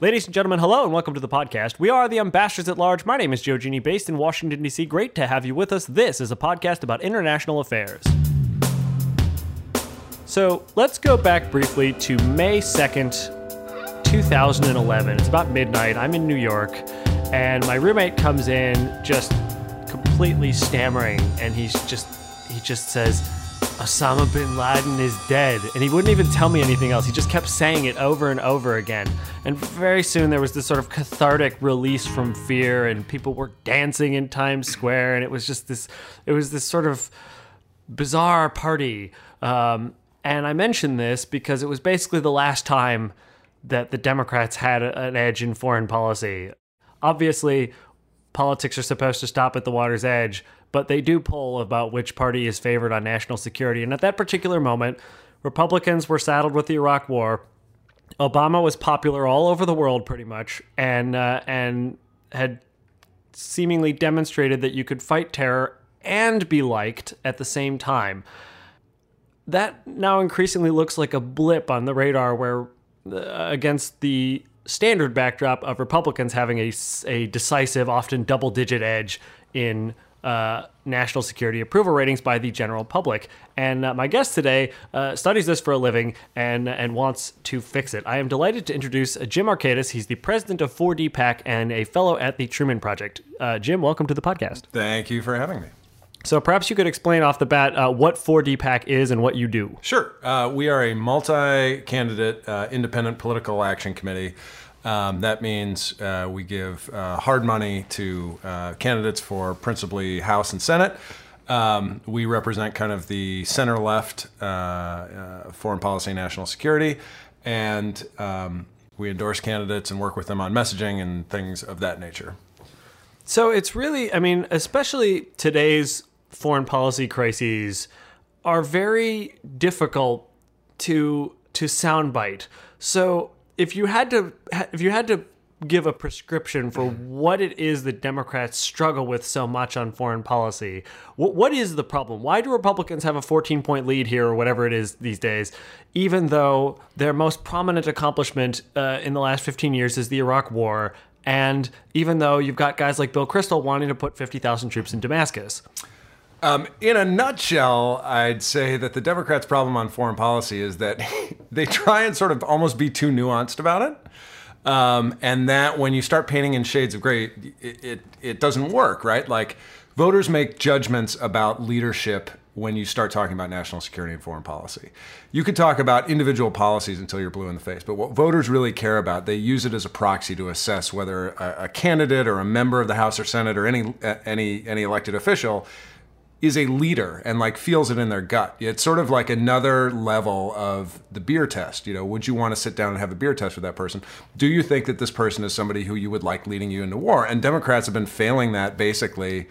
Ladies and gentlemen, hello and welcome to the podcast. We are the Ambassadors at Large. My name is Joe Genie, based in Washington, D.C. Great to have you with us. This is a podcast about international affairs. So let's go back briefly to May 2nd, 2011. It's about midnight. I'm in New York, and my roommate comes in just completely stammering, and he's just, he just says, Osama bin Laden is dead. And he wouldn't even tell me anything else. He just kept saying it over and over again. And very soon there was this sort of cathartic release from fear, and people were dancing in Times Square. And it was just this, it was this sort of bizarre party. Um, and I mention this because it was basically the last time that the Democrats had an edge in foreign policy. Obviously, politics are supposed to stop at the water's edge, but they do poll about which party is favored on national security. And at that particular moment, Republicans were saddled with the Iraq War. Obama was popular all over the world, pretty much, and uh, and had seemingly demonstrated that you could fight terror and be liked at the same time. That now increasingly looks like a blip on the radar, where uh, against the standard backdrop of Republicans having a, a decisive, often double digit edge in uh, national security approval ratings by the general public. And uh, my guest today uh, studies this for a living and and wants to fix it. I am delighted to introduce uh, Jim Arkedis. He's the president of 4DPAC and a fellow at the Truman Project. Uh, Jim, welcome to the podcast. Thank you for having me. So perhaps you could explain off the bat uh, what 4DPAC is and what you do. Sure. Uh, we are a multi-candidate uh, independent political action committee. Um, that means uh, we give uh, hard money to uh, candidates for principally House and Senate. Um, we represent kind of the center left foreign policy and national security. And um, we endorse candidates and work with them on messaging and things of that nature. So it's really, I mean, especially today's foreign policy crises are very difficult to to soundbite. So if you had to if you had to give a prescription for what it is that Democrats struggle with so much on foreign policy. What, what is the problem? Why do Republicans have a 14 point lead here or whatever it is these days, even though their most prominent accomplishment uh, in the last 15 years is the Iraq War? And even though you've got guys like Bill Kristol wanting to put 50,000 troops in Damascus. Um, in a nutshell, I'd say that the Democrats' problem on foreign policy is that they try and sort of almost be too nuanced about it. Um, and that when you start painting in shades of gray, it, it, it doesn't work, right? Like voters make judgments about leadership when you start talking about national security and foreign policy. You could talk about individual policies until you're blue in the face, but what voters really care about, they use it as a proxy to assess whether a, a candidate or a member of the House or Senate or any any any elected official is a leader and like feels it in their gut. It's sort of like another level of the beer test. You know, would you want to sit down and have a beer test with that person? Do you think that this person is somebody who you would like leading you into war? And Democrats have been failing that basically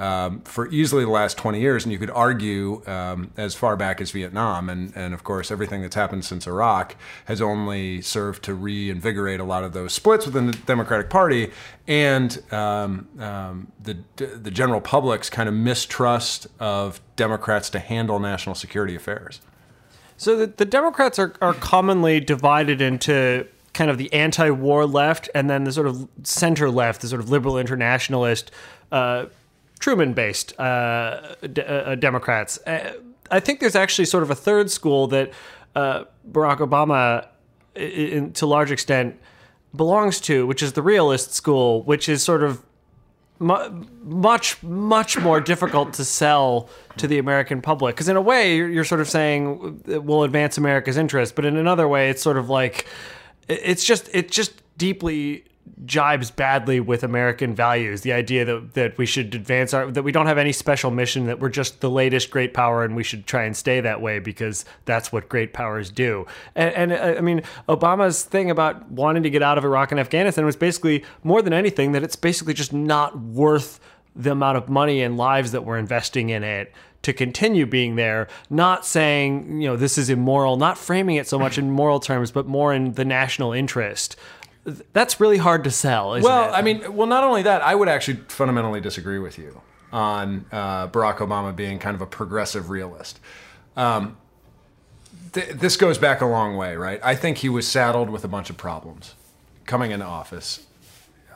um, for easily the last 20 years, and you could argue um, as far back as Vietnam, and, and of course everything that's happened since Iraq has only served to reinvigorate a lot of those splits within the Democratic Party and um, um the the general public's kind of mistrust of Democrats to handle national security affairs. So the, the Democrats are, are commonly divided into kind of the anti-war left and then the sort of center left, the sort of liberal internationalist. Uh, Truman based uh, d- uh, Democrats. Uh, I think there's actually sort of a third school that uh, Barack Obama, in, to a large extent, belongs to, which is the realist school, which is sort of mu- much, much more difficult to sell to the American public. Because in a way, you're, you're sort of saying we'll advance America's interest, but in another way, it's sort of like it's just it just deeply jibes badly with American values. The idea that that we should advance our that we don't have any special mission that we're just the latest great power and we should try and stay that way because that's what great powers do. And, and uh, I mean, Obama's thing about wanting to get out of Iraq and Afghanistan was basically more than anything that it's basically just not worth the amount of money and lives that we're investing in it to continue being there, not saying, you know, this is immoral, not framing it so much in moral terms, but more in the national interest that's really hard to sell. well, it? I mean, well, not only that, I would actually fundamentally disagree with you on uh, Barack Obama being kind of a progressive realist. Um, th- this goes back a long way, right? I think he was saddled with a bunch of problems coming into office.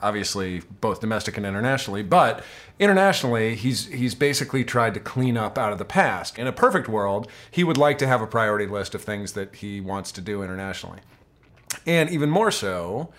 Obviously, both domestic and internationally, but internationally, he's he's basically tried to clean up out of the past. In a perfect world, he would like to have a priority list of things that he wants to do internationally, and even more so,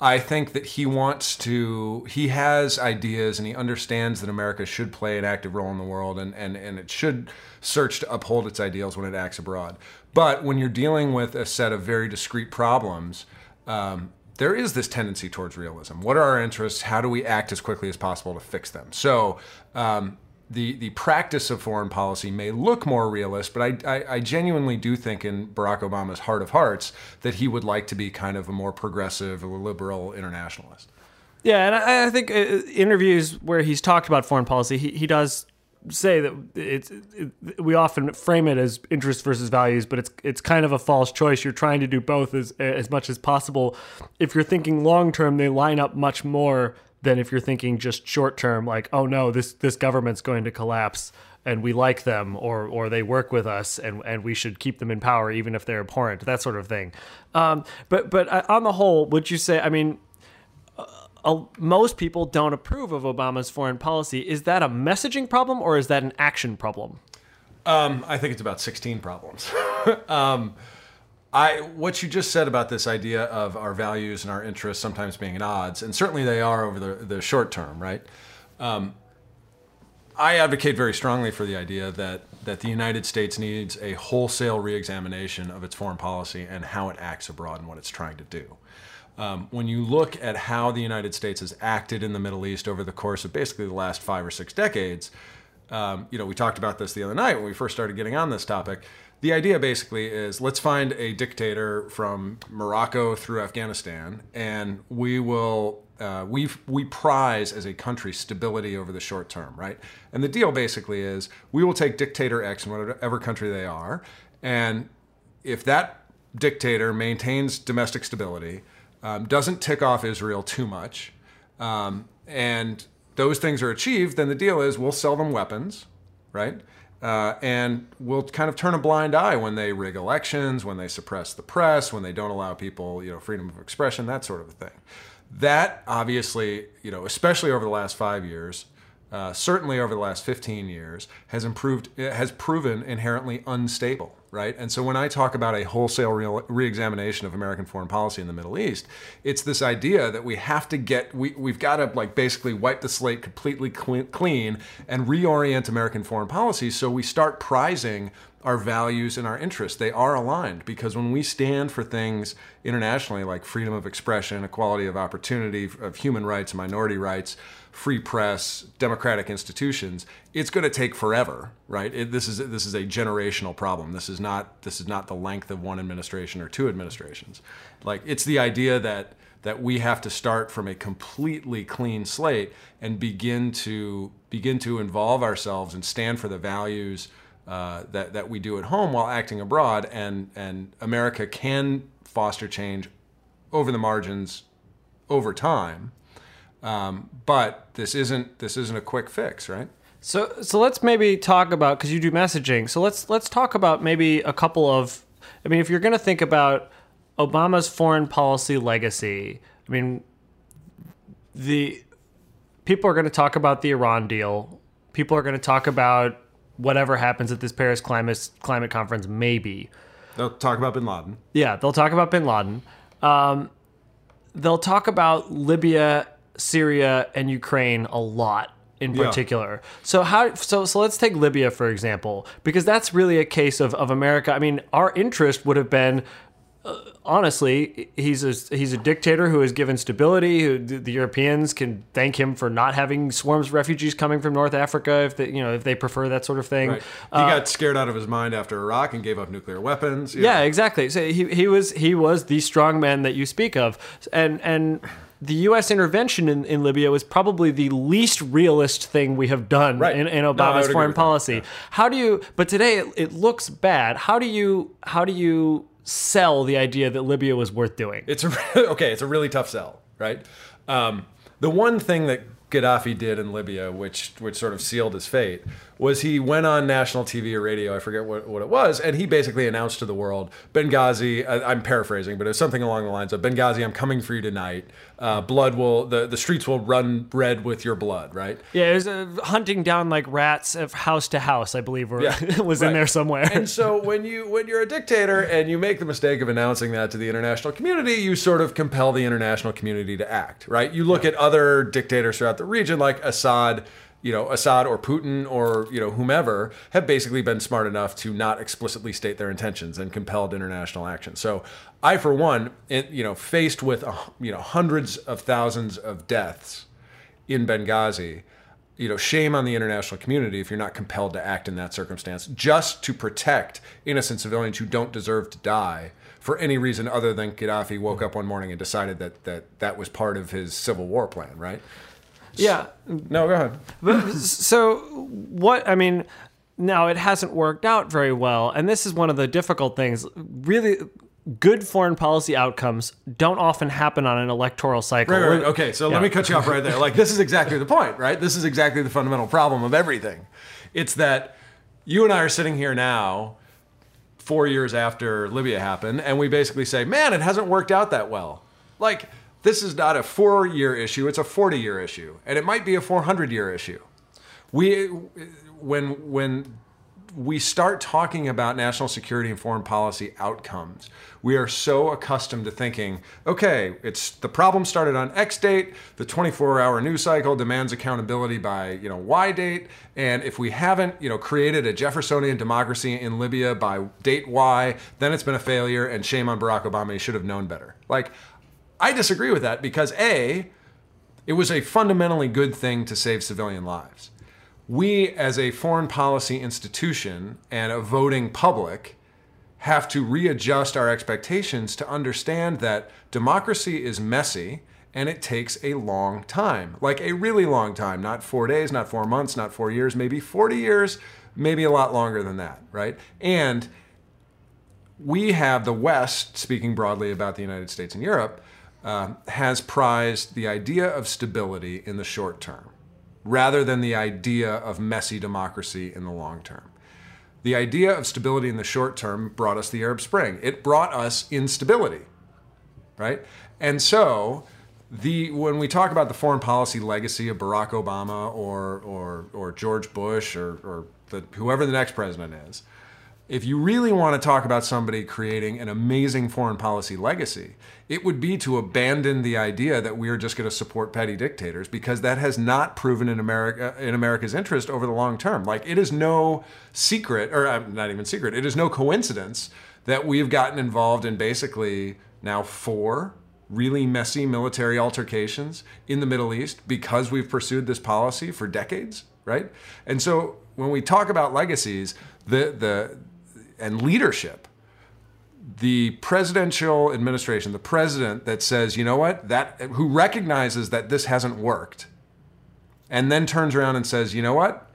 I think that he wants to, he has ideas and he understands that America should play an active role in the world and, and, and it should search to uphold its ideals when it acts abroad. But when you're dealing with a set of very discrete problems, um, there is this tendency towards realism. What are our interests? How do we act as quickly as possible to fix them? So, um, the the practice of foreign policy may look more realist, but I, I, I, genuinely do think in Barack Obama's heart of hearts that he would like to be kind of a more progressive liberal internationalist. Yeah, and I, I think uh, interviews where he's talked about foreign policy, he, he does say that it's it, we often frame it as interest versus values, but it's it's kind of a false choice. You're trying to do both as as much as possible. If you're thinking long term, they line up much more than if you're thinking just short term, like, oh no, this this government's going to collapse and we like them or or they work with us and and we should keep them in power even if they're abhorrent, that sort of thing. Um, but but uh, on the whole, would you say? I mean. Uh, most people don't approve of Obama's foreign policy. Is that a messaging problem or is that an action problem? Um, I think it's about 16 problems. um, I what you just said about this idea of our values and our interests sometimes being at odds, and certainly they are over the, the short term, right? Um, I advocate very strongly for the idea that that the United States needs a wholesale reexamination of its foreign policy and how it acts abroad and what it's trying to do. Um, when you look at how the United States has acted in the Middle East over the course of basically the last five or six decades, um, you know, we talked about this the other night when we first started getting on this topic the idea basically is let's find a dictator from Morocco through Afghanistan, and we will uh, we we prize as a country stability over the short term, right? And the deal basically is we will take dictator X in whatever country they are, and if that dictator maintains domestic stability, um, doesn't tick off Israel too much, um, and those things are achieved, then the deal is we'll sell them weapons, right? Uh, and will kind of turn a blind eye when they rig elections, when they suppress the press, when they don't allow people, you know, freedom of expression, that sort of a thing. That obviously, you know, especially over the last five years, uh, certainly over the last 15 years, has improved, has proven inherently unstable right? And so when I talk about a wholesale re- examination of American foreign policy in the Middle East, it's this idea that we have to get, we, we've got to like basically wipe the slate completely clean and reorient American foreign policy so we start prizing our values and our interests. They are aligned because when we stand for things internationally like freedom of expression, equality of opportunity, of human rights, minority rights, free press, democratic institutions, it's going to take forever, right? It, this is this is a generational problem. This is not this is not the length of one administration or two administrations. Like it's the idea that that we have to start from a completely clean slate and begin to begin to involve ourselves and stand for the values uh, that that we do at home while acting abroad, and and America can foster change over the margins over time. Um, but this isn't this isn't a quick fix, right? So so let's maybe talk about because you do messaging. So let's let's talk about maybe a couple of. I mean, if you're going to think about Obama's foreign policy legacy, I mean, the people are going to talk about the Iran deal. People are going to talk about whatever happens at this Paris climate climate conference, maybe. They'll talk about Bin Laden. Yeah, they'll talk about Bin Laden. Um, they'll talk about Libya, Syria, and Ukraine a lot in particular. Yeah. So how so so let's take Libya for example because that's really a case of of America. I mean, our interest would have been uh, honestly, he's a he's a dictator who has given stability. Who the Europeans can thank him for not having swarms of refugees coming from North Africa if they you know if they prefer that sort of thing. Right. He uh, got scared out of his mind after Iraq and gave up nuclear weapons. Yeah, know. exactly. So he he was he was the strong man that you speak of, and and the U.S. intervention in, in Libya was probably the least realist thing we have done right. in, in, Obama's no, foreign policy. Yeah. How do you? But today it, it looks bad. How do you? How do you? sell the idea that Libya was worth doing. It's a okay. It's a really tough sell, right? Um, the one thing that Gaddafi did in Libya, which which sort of sealed his fate, was he went on national TV or radio, I forget what, what it was, and he basically announced to the world, Benghazi, I, I'm paraphrasing, but it was something along the lines of Benghazi, I'm coming for you tonight. Uh, blood will, the, the streets will run red with your blood, right? Yeah, it was uh, hunting down like rats of house to house, I believe, were, Yeah, was in there somewhere. And so when you when you're a dictator and you make the mistake of announcing that to the international community, you sort of compel the international community to act, right? You look at other dictators throughout the region like Assad, you know, Assad or Putin or, you know, whomever have basically been smart enough to not explicitly state their intentions and compelled international action. So I for one, it, you know, faced with you know hundreds of thousands of deaths in Benghazi, you know, shame on the international community if you're not compelled to act in that circumstance just to protect innocent civilians who don't deserve to die for any reason other than Gaddafi woke up one morning and decided that that, that was part of his civil war plan, right? Yeah. No, go ahead. But so what I mean, now it hasn't worked out very well, and this is one of the difficult things. Really good foreign policy outcomes don't often happen on an electoral cycle. Right, right. Okay, so Yeah. let me cut you off right there. Like, this is exactly the point, right? This is exactly the fundamental problem of everything. It's that you and I are sitting here now, four years after Libya happened, and we basically say, man, it hasn't worked out that well. Like, this is not a four year issue, it's a 40 year issue, and it might be a 400 year issue. We, when, when we start talking about national security and foreign policy outcomes, we are so accustomed to thinking, okay, it's the problem started on X date, the 24-hour news cycle demands accountability by, you know, Y date, and if we haven't, you know, created a Jeffersonian democracy in Libya by date Y, then it's been a failure and shame on Barack Obama, he should have known better. Like I disagree with that because A, it was a fundamentally good thing to save civilian lives. We as a foreign policy institution and a voting public have to readjust our expectations to understand that democracy is messy and it takes a long time. Like a really long time. Not four days not four months not four years maybe 40 years maybe a lot longer than that right? And we have the west speaking broadly about the united states and europe uh, has prized the idea of stability in the short term rather than the idea of messy democracy in the long term. The idea of stability in the short term brought us the Arab Spring. It brought us instability, right? And so, the when we talk about the foreign policy legacy of Barack Obama or or or George Bush or or the, whoever the next president is, if you really want to talk about somebody creating an amazing foreign policy legacy, it would be to abandon the idea that we are just going to support petty dictators because that has not proven in America in America's interest over the long term. Like it is no secret, or uh, not even secret, it is no coincidence that we have gotten involved in basically now four really messy military altercations in the Middle East because we've pursued this policy for decades, right? And so when we talk about legacies, the the and leadership, the presidential administration, the president that says, you know what, that who recognizes that this hasn't worked, and then turns around and says, you know what,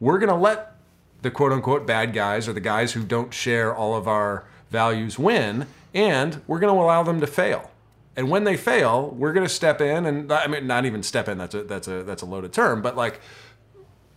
we're going to let the quote unquote bad guys or the guys who don't share all of our values win, and we're going to allow them to fail. And when they fail, we're going to step in, and I mean, not even step in. That's a that's a that's a loaded term, but like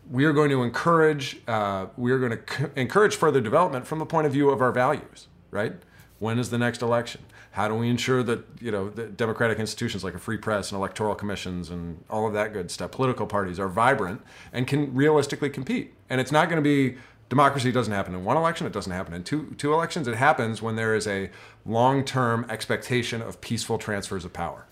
we are going to encourage uh, we are going to c- encourage further development from the point of view of our values right? When is the next election? How do we ensure that you know democratic institutions like a free press and electoral commissions and all of that good stuff political parties are vibrant and can realistically compete? And it's not going to be democracy doesn't happen in one election it doesn't happen in two two elections. It happens when there is a long-term expectation of peaceful transfers of power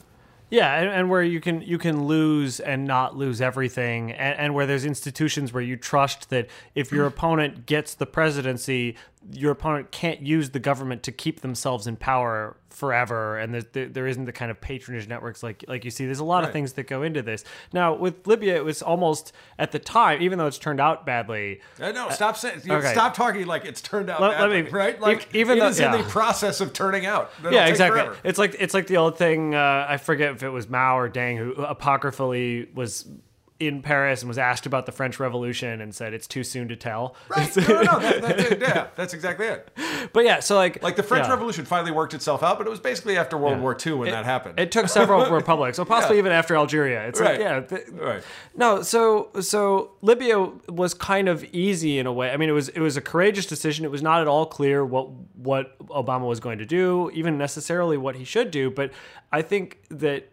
Yeah, and, and where you can you can lose and not lose everything, and, and where there's institutions where you trust that if your opponent gets the presidency, your opponent can't use the government to keep themselves in power forever, and there there isn't the kind of patronage networks like like you see. There's a lot of things that go into this. Now with Libya, it was almost at the time, even though it's turned out badly. Uh, no, stop saying. Okay. Stop talking like it's turned out Let- let me- right? Like even it though- is in the process of turning out. Yeah, exactly. forever. It's like it's like the old thing. Uh, I forget if it was Mao or Deng who apocryphally was in Paris and was asked about the French Revolution and said it's too soon to tell. Right. No, no, no. That, that's it. Yeah, that's exactly it. But yeah, so like Like the French yeah. Revolution finally worked itself out, but it was basically after World Yeah. War II when It- that happened. It took several republics, or possibly Yeah. even after Algeria. It's Right. like yeah, th- Right. No, so so Libya was kind of easy in a way. I mean, it was it was a courageous decision. It was not at all clear what what Obama was going to do, even necessarily what he should do. But I think that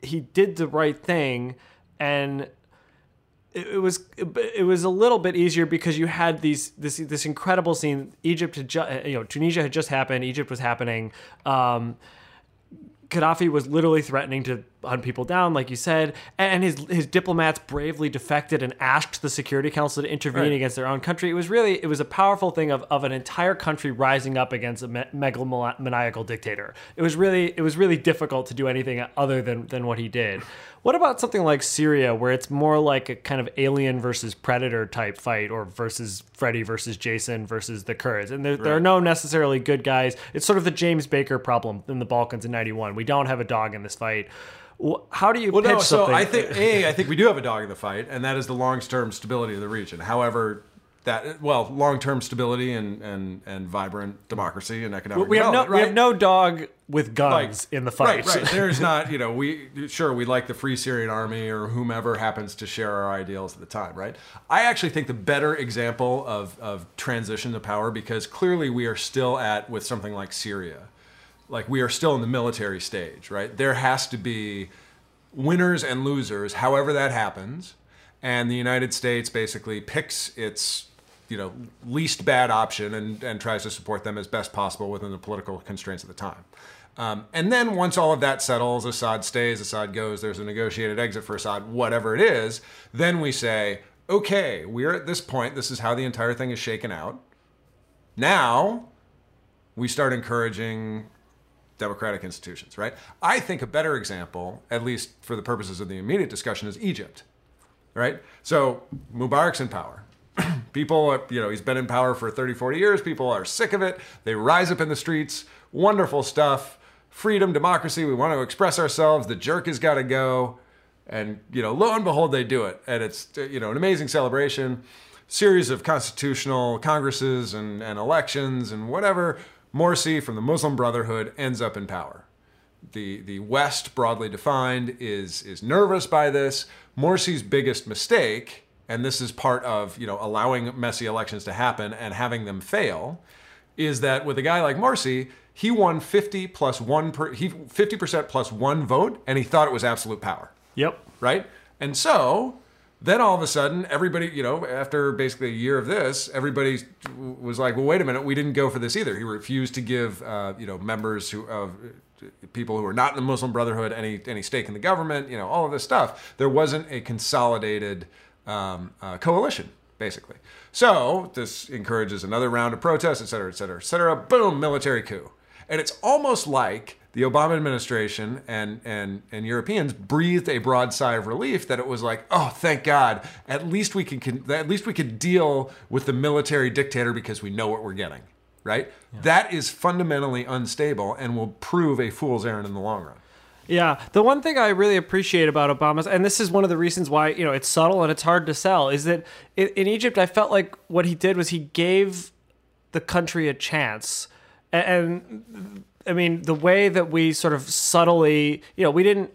he did the right thing, and it, it was it was a little bit easier because you had these this this incredible scene. Egypt had ju- you know Tunisia had just happened. Egypt was happening. Um, Gaddafi was literally threatening to hunt people down, like you said, and his his diplomats bravely defected and asked the Security Council to intervene Right. against their own country. It was really it was a powerful thing of, of an entire country rising up against a me- megalomaniacal dictator. It was really it was really difficult to do anything other than than what he did. What about something like Syria, where it's more like a kind of alien versus predator type fight, or versus Freddy versus Jason versus the Kurds? And there, there are no necessarily good guys. It's sort of the James Baker problem in the Balkans in '91. We don't have a dog in this fight. How do you Well, pitch no. So something? I think a, I think we do have a dog in the fight, and that is the long-term stability of the region. However, that well, long-term stability and and and vibrant democracy and economic. we have no development, we have no dog with Like, guns in the fight. Right, right. There's not, you know, we sure we like the Free Syrian Army or whomever happens to share our ideals at the time, right? I actually think the better example of of transition to power because clearly we are still at with something like Syria, like we are still in the military stage, right? There has to be winners and losers, however that happens, and the United States basically picks its you know least bad option and, and tries to support them as best possible within the political constraints of the time. Um, and then once all of that settles, Assad stays, Assad goes, there's a negotiated exit for Assad, whatever it is, then we say, okay, we're at this point, this is how the entire thing is shaken out. Now we start encouraging democratic institutions, right? I think a better example, at least for the purposes of the immediate discussion, is Egypt, right? So Mubarak's in power. People, are- you know, he's been in power for 30, 40 years. People are sick of it. They rise up in the streets. Wonderful stuff. Freedom, democracy. We want to express ourselves. The jerk has got to go. And, you know, lo and behold, they do it. And it's, you know, an amazing celebration. Series of constitutional congresses and, and elections and whatever. Morsi from the Muslim Brotherhood ends up in power the the West, broadly defined, is is nervous by this. Morsi's biggest mistake, and this is part of you know allowing messy elections to happen and having them fail, is that with a guy like Morsi, he won 50 plus one per, he 50 percent plus one vote, and he thought it was absolute power Yep. right? And so then all of a sudden, everybody, you know, after basically a year of this, everybody was like, "Well, wait a minute, we didn't go for this either." He refused to give, uh, you know, members who of people who are not in the Muslim Brotherhood any any stake in the government. You know, all of this stuff. There wasn't a consolidated um, uh, coalition. Basically, so this encourages another round of protests, et cetera, et cetera, et cetera. Boom, military coup, and it's almost like the Obama administration and, and, and Europeans breathed a broad sigh of relief that it was like, oh, thank God, at least we can, can at least we could deal with the military dictator because we know what we're getting, right? That is fundamentally unstable and will prove a fool's errand in the long run. Yeah, the one thing I really appreciate about Obama's, and this is one of the reasons why you know it's subtle and it's hard to sell, is that in, in Egypt I felt like what he did was he gave the country a chance, and, and I mean the way that we sort of subtly, you know, we didn't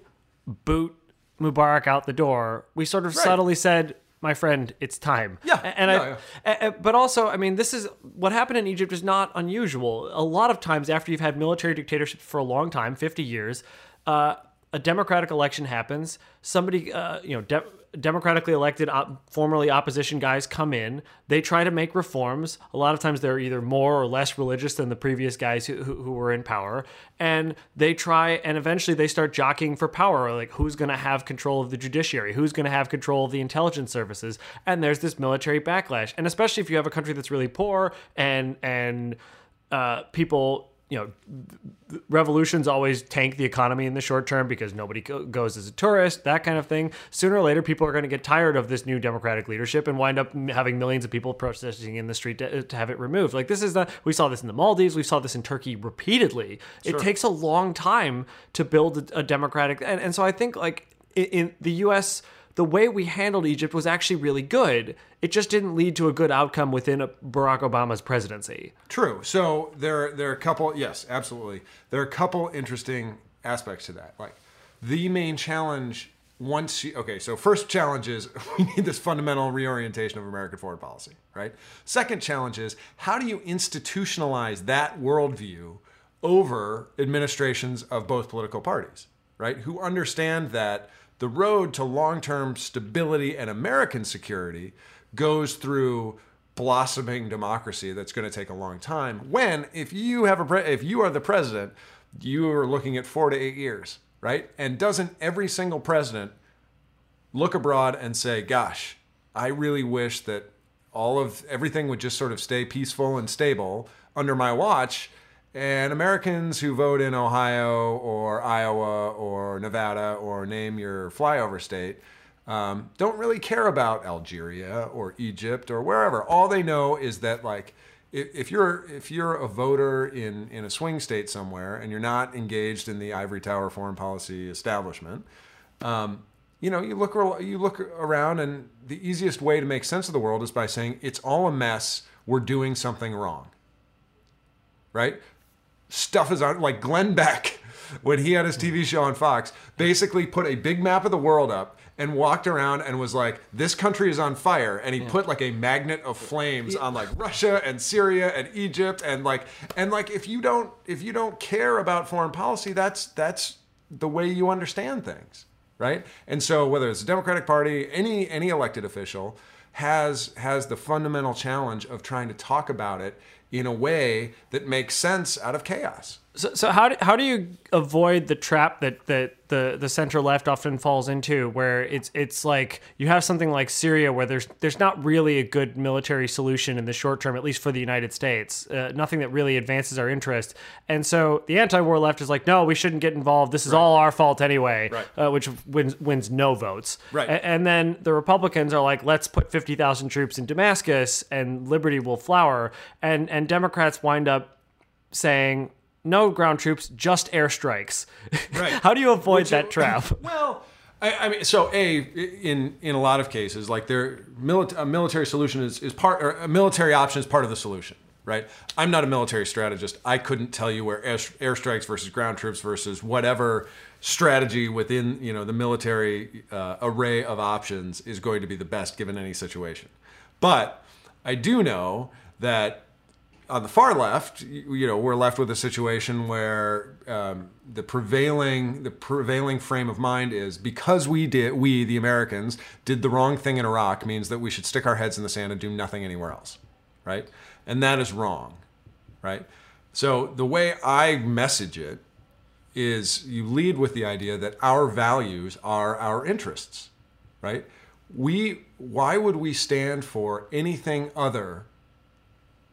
boot Mubarak out the door. We sort of Right. subtly said, "My friend, it's time." Yeah, and yeah, I, a- but also, I mean, this is what happened in Egypt is not unusual. A lot of times, after you've had military dictatorships for a long time, fifty years, uh, a democratic election happens. Somebody, uh, you know, de- democratically elected, op- formerly opposition guys come in. They try to make reforms. A lot of times, they're either more or less religious than the previous guys who, who, who were in power, and they try, and eventually they start jockeying for power. Like, who's going to have control of the judiciary? Who's going to have control of the intelligence services? And there's this military backlash, and especially if you have a country that's really poor and and uh, people you know revolutions always tank the economy in the short term because nobody go- goes as a tourist, that kind of thing. Sooner or later, people are going to get tired of this new democratic leadership and wind up having millions of people protesting in the street to, to have it removed. Like this is the we saw this in the Maldives, we saw this in Turkey repeatedly. It takes a long time to build a, a democratic, and, and so I think like in, in the U.S the way we handled Egypt was actually really good. It just didn't lead to a good outcome within Barack Obama's presidency. True. So there, there are a couple. Yes, absolutely. There are a couple interesting aspects to that. Like the main challenge once you okay so first challenge is we need this fundamental reorientation of american foreign policy right second challenge is how do you institutionalize that worldview over administrations of both political parties right who understand that the road to long-term stability and american security goes through blossoming democracy that's going to take a long time when if you have a pre- if you are the president you are looking at 4 to 8 years right? And doesn't every single president look abroad and say, gosh, I really wish that all of everything would just sort of stay peaceful and stable under my watch. And Americans who vote in Ohio or Iowa or Nevada or name your flyover state um, don't really care about Algeria or Egypt or wherever. All they know is that like if you're if you're a voter in in a swing state somewhere and you're not engaged in the ivory tower foreign policy establishment, um, you know you look you look around and the easiest way to make sense of the world is by saying it's all a mess. We're doing something wrong. Right? Stuff is on like Glenn Beck when he had his TV show on Fox, basically put a big map of the world up and walked around and was like, "This country is on fire," and he yeah. put like a magnet of flames on like Russia and Syria and Egypt and like and like if you don't if you don't care about foreign policy, that's that's the way you understand things, right? And so whether it's the Democratic Party, any any elected official has has the fundamental challenge of trying to talk about it in a way that makes sense out of chaos. So, so how do, how do you avoid the trap that, that the, the center left often falls into, where it's it's like you have something like Syria, where there's there's not really a good military solution in the short term, at least for the United States, uh, nothing that really advances our interest, and so the anti-war left is like, no, we shouldn't get involved. This is right. all our fault anyway, right. uh, which wins wins no votes. Right. A- and then the Republicans are like, let's put fifty thousand troops in Damascus, and liberty will flower, and and Democrats wind up saying no ground troops, just airstrikes. Right. How do you avoid Which, that trap? Well, I, I, mean, so a in in a lot of cases, like their mili- a military solution is is part or a military option is part of the solution. Right. I'm not a military strategist. I couldn't tell you where air, airstrikes versus ground troops versus whatever strategy within you know the military uh, array of options is going to be the best given any situation. But I do know that on the far left, you know, we're left with a situation where um, the prevailing the prevailing frame of mind is because we did we the Americans did the wrong thing in Iraq means that we should stick our heads in the sand and do nothing anywhere else, right? And that is wrong, right? So the way I message it is you lead with the idea that our values are our interests, right? We why would we stand for anything other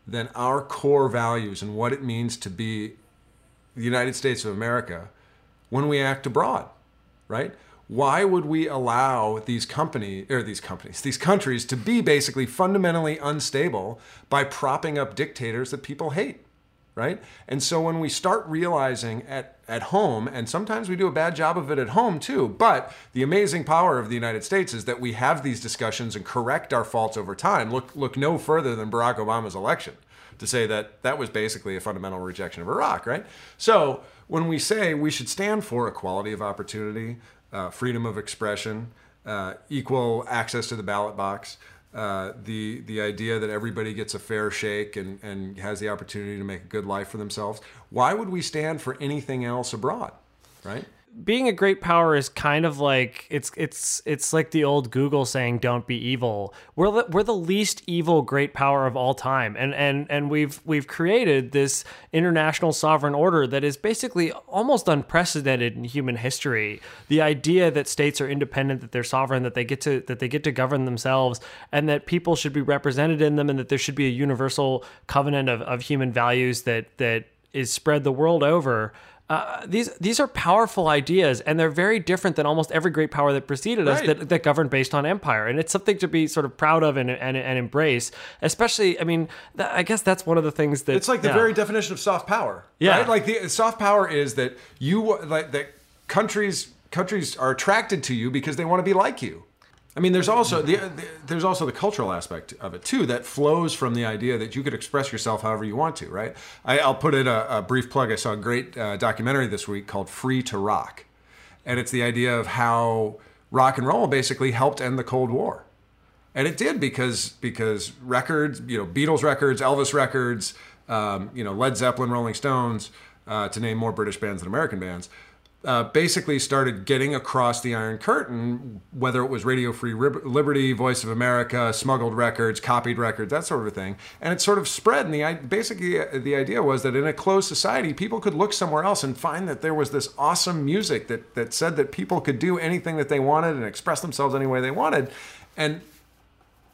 than our core values and what it means to be the United States of America when we act abroad, right? Why would we allow these companies or these companies, these countries to be basically fundamentally unstable by propping up dictators that people hate? Right? And so when we start realizing at, at home, and sometimes we do a bad job of it at home too, but the amazing power of the United States is that we have these discussions and correct our faults over time. Look, look no further than Barack Obama's election to say that that was basically a fundamental rejection of Iraq, right? So when we say we should stand for equality of opportunity, uh, freedom of expression, uh, equal access to the ballot box, uh, the the idea that everybody gets a fair shake and, and has the opportunity to make a good life for themselves, why would we stand for anything else abroad, right? Being a great power is kind of like it's it's it's like the old Google saying "Don't be evil." We're the, we're the least evil great power of all time, and and and we've we've created this international sovereign order that is basically almost unprecedented in human history. The idea that states are independent, that they're sovereign, that they get to that they get to govern themselves, and that people should be represented in them, and that there should be a universal covenant of, of human values that that is spread the world over. Uh, these these are powerful ideas, and they're very different than almost every great power that preceded us that, that governed based on empire. And it's something to be sort of proud of and and, and embrace. Especially, I mean, that, I guess that's one of the things that it's like the yeah. very definition of soft power. Yeah, right? like the soft power is that you like that countries countries are attracted to you because they want to be like you I mean, there's also the, the there's also the cultural aspect of it too that flows from the idea that you could express yourself however you want to, right? I, will put in a, a, brief plug. I saw a great uh, documentary this week called "Free to Rock," and it's the idea of how rock and roll basically helped end the Cold War, and it did because because records, you know, Beatles records, Elvis records, um, you know, Led Zeppelin, Rolling Stones, uh, to name more British bands than American bands uh, basically started getting across the Iron Curtain, whether it was Radio Free Liberty, Voice of America, smuggled records, copied records, that sort of thing. And it sort of spread. And the basically uh, the idea was that in a closed society, people could look somewhere else and find that there was this awesome music that that said that people could do anything that they wanted and express themselves any way they wanted. And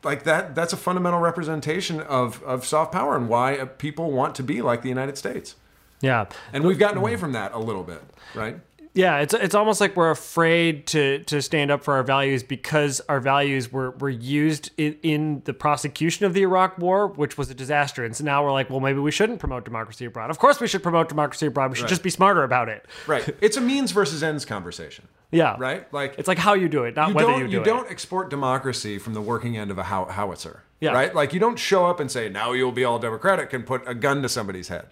like that, that's a fundamental representation of of soft power and why uh, people want to be like the United States. Yeah. And we've gotten away from that a little bit, right? Yeah, it's it's almost like we're afraid to to stand up for our values because our values were were used in, in the prosecution of the Iraq War, which was a disaster. And so now we're like, well, maybe we shouldn't promote democracy abroad. Of course, we should promote democracy abroad. We should right. just be smarter about it. Right. It's a means versus ends conversation. Yeah. Right. Like it's like how you do it, not you whether you do you it. don't export democracy from the working end of a how, howitzer. Yeah. Right. Like you don't show up and say now you'll be all democratic and put a gun to somebody's head.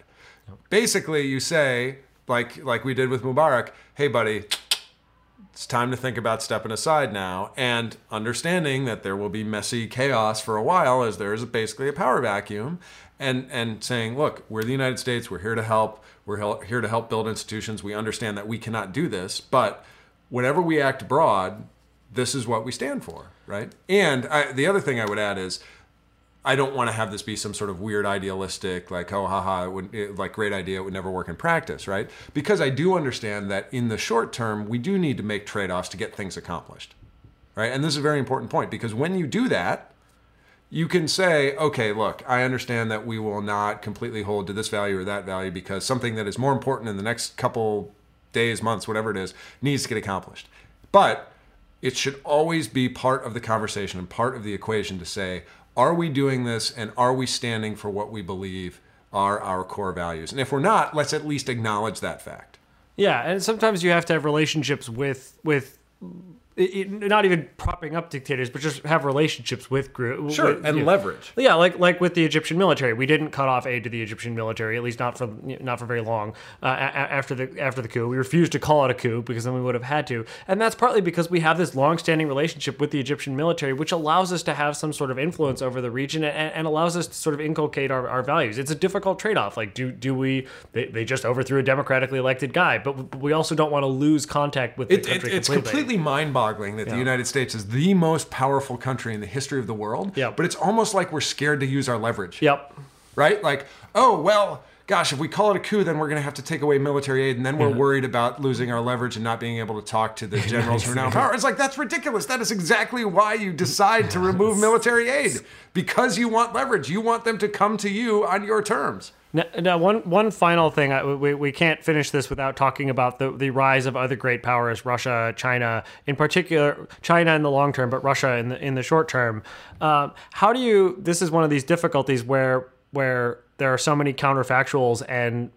Basically, you say like like we did with Mubarak. Hey, buddy it's time to think about stepping aside now and understanding that there will be messy chaos for a while as there is basically a power vacuum and and saying look we're the united states. We're here to help. We're here to help build institutions. We understand that we cannot do this but whenever we act abroad this is what we stand for right? And I, the other thing i would add is I don't want to have this be some sort of weird idealistic, like, oh, haha, it would, it, like, great idea, it would never work in practice, right? Because I do understand that in the short term, we do need to make trade offs to get things accomplished, right? And this is a very important point because when you do that, you can say, okay, look, I understand that we will not completely hold to this value or that value because something that is more important in the next couple days, months, whatever it is, needs to get accomplished. But it should always be part of the conversation and part of the equation to say, are we doing this and are we standing for what we believe are our core values? And if we're not, let's at least acknowledge that fact. Yeah, and sometimes you have to have relationships with with it, not even propping up dictators, but just have relationships with groups. Sure, with, and know, leverage. Yeah, like like with the Egyptian military, we didn't cut off aid to the Egyptian military, at least not for not for very long uh, after the after the coup. We refused to call it a coup because then we would have had to, and that's partly because we have this long-standing relationship with the Egyptian military, which allows us to have some sort of influence over the region and, and allows us to sort of inculcate our, our values. It's a difficult trade-off. Like, do do we? They, they just overthrew a democratically elected guy, but we also don't want to lose contact with the it, country. It, it's completely. completely mind-boggling boggling that yeah. the United States is the most powerful country in the history of the world. Yep. But it's almost like we're scared to use our leverage. Yep. Right? Like, oh, well, gosh, if we call it a coup, then we're going to have to take away military aid, and then we're yeah. worried about losing our leverage and not being able to talk to the generals who are now in power. It's like, that's ridiculous. That is exactly why you decide to remove military aid because you want leverage. You want them to come to you on your terms. Now, now, one one final thing, we, we can't finish this without talking about the, the rise of other great powers, Russia, China, in particular, China in the long term, but Russia in the in the short term. Um, how do you? This is one of these difficulties where where there are so many counterfactuals and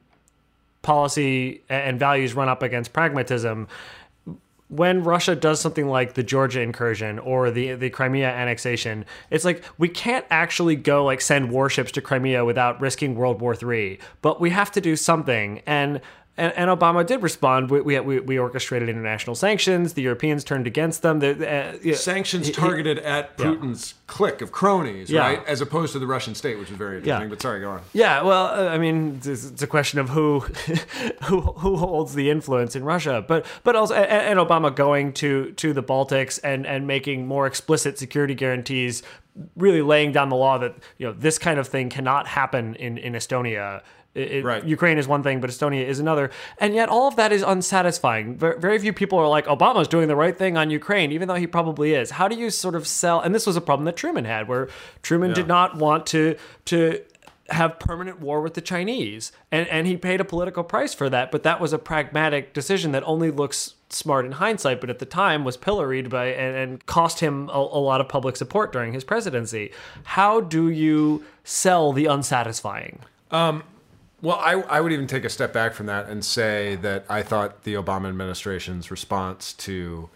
policy and values run up against pragmatism when Russia does something like the Georgia incursion or the the Crimea annexation, it's like we can't actually go like send warships to Crimea without risking World War III. But we have to do something, and and, and Obama did respond. We, we, we orchestrated international sanctions. The Europeans turned against them. The, uh, sanctions he, targeted at Putin's yeah. clique of cronies, yeah. right? As opposed to the Russian state, which is very interesting. Yeah. But sorry, go on. Yeah, well, uh, I mean, it's, it's, a question of who, who who holds the influence in Russia. But but also, and, and Obama going to to the Baltics and and making more explicit security guarantees really laying down the law that you know this kind of thing cannot happen in in Estonia it, right. Ukraine is one thing, but Estonia is another. And yet, all of that is unsatisfying. Very few people are like, Obama's doing the right thing on Ukraine, even though he probably is. How do you sort of sell? And this was a problem that Truman had, where Truman yeah. did not want to to have permanent war with the Chinese, and and he paid a political price for that. But that was a pragmatic decision that only looks smart in hindsight, but at the time was pilloried by and, and cost him a, a, lot of public support during his presidency. How do you sell the unsatisfying? Um, well, I, I would even take a step back from that and say that I thought the Obama administration's response to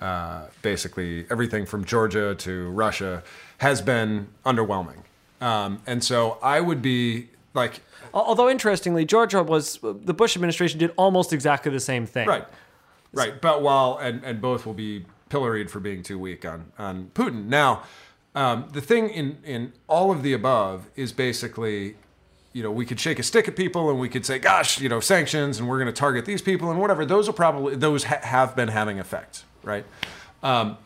uh, basically everything from Georgia to Russia has been underwhelming. Um, and so I would be like, Although interestingly, Georgia was the Bush administration did almost exactly the same thing. right, right. But while and and both will be pilloried for being too weak on on Putin. Now, um, the thing in in all of the above is basically. You know, we could shake a stick at people and we could say, "Gosh, you know, sanctions, and we're going to target these people and whatever." Those will probably those ha- have been having effects, right? Um,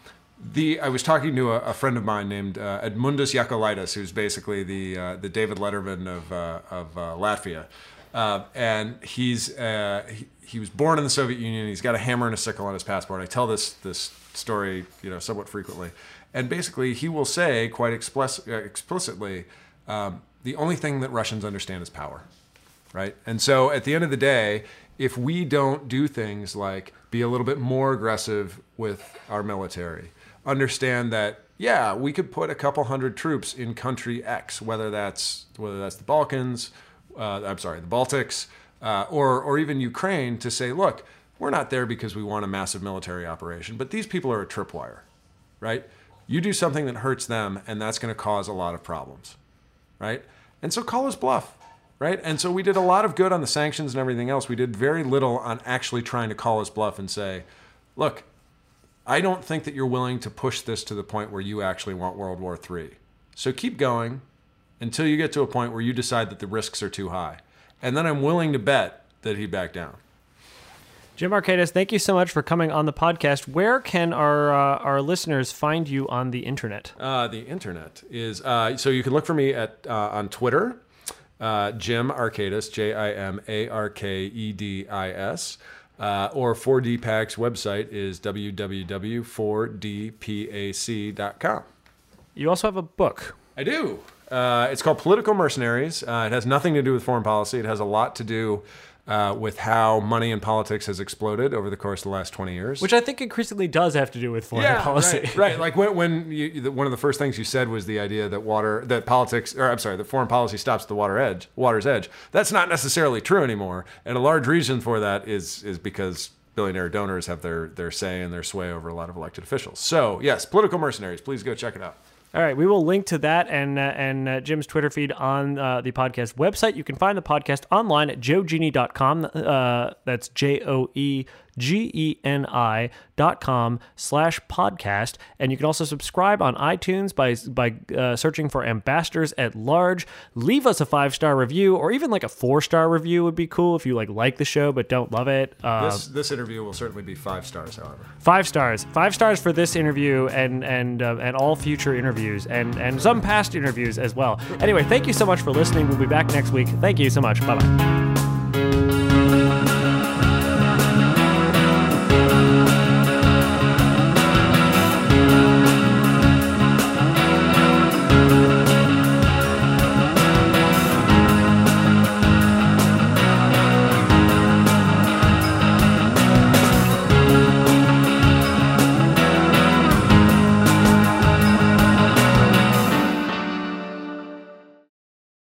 the I was talking to a, a friend of mine named uh, Edmundas Yakolaitis, who's basically the uh, the David Letterman of uh, of uh, Latvia, uh, and he's uh, he, he was born in the Soviet Union. He's got a hammer and a sickle on his passport. I tell this this story, you know, somewhat frequently, and basically he will say quite explicit, explicitly, um, the only thing that Russians understand is power right? And so at the end of the day, if we don't do things like be a little bit more aggressive with our military, understand that yeah, we could put a couple hundred troops in country X, whether that's whether that's the Balkans, uh, I'm sorry, the Baltics, uh, or or even Ukraine, to say, look, we're not there because we want a massive military operation, but these people are a tripwire, right? You do something that hurts them, and that's going to cause a lot of problems right? And so call us bluff, right? And so we did a lot of good on the sanctions and everything else. We did very little on actually trying to call us bluff and say, look, I don't think that you're willing to push this to the point where you actually want World War III. So keep going until you get to a point where you decide that the risks are too high. And then I'm willing to bet that he backed down. Jim Arkedis, thank you so much for coming on the podcast. Where can our uh, our listeners find you on the internet? Uh, the internet is uh, so you can look for me at uh, on Twitter, uh, Jim Arkedis, J I M A R K E D I S, uh, or 4DPAC's website is www.4dpac.com. You also have a book. I do. Uh, it's called Political Mercenaries. Uh, it has nothing to do with foreign policy. It has a lot to do uh, with how money in politics has exploded over the course of the last 20 years. Which I think increasingly does have to do with foreign yeah, policy. Right, right. Like when, when you, the, one of the first things you said was the idea that water, that politics, or I'm sorry, that foreign policy stops at the water edge, water's edge. That's not necessarily true anymore, and a large reason for that is is because billionaire donors have their their say and their sway over a lot of elected officials. So yes, political mercenaries. Please go check it out. All right, we will link to that and uh, and uh, Jim's Twitter feed on uh, the podcast website. You can find the podcast online at joegenie.com. Uh, that's J O E G E N I dot com slash podcast. And you can also subscribe on iTunes by by uh, searching for Ambassadors at Large. Leave us a five star review or even like a four star review would be cool if you like like the show but don't love it. Uh, This this interview will certainly be five stars, however. Five stars. Five stars for this interview and and uh, and all future interviews and and some past interviews as well. Anyway, thank you so much for listening. We'll be back next week. Thank you so much. Bye bye.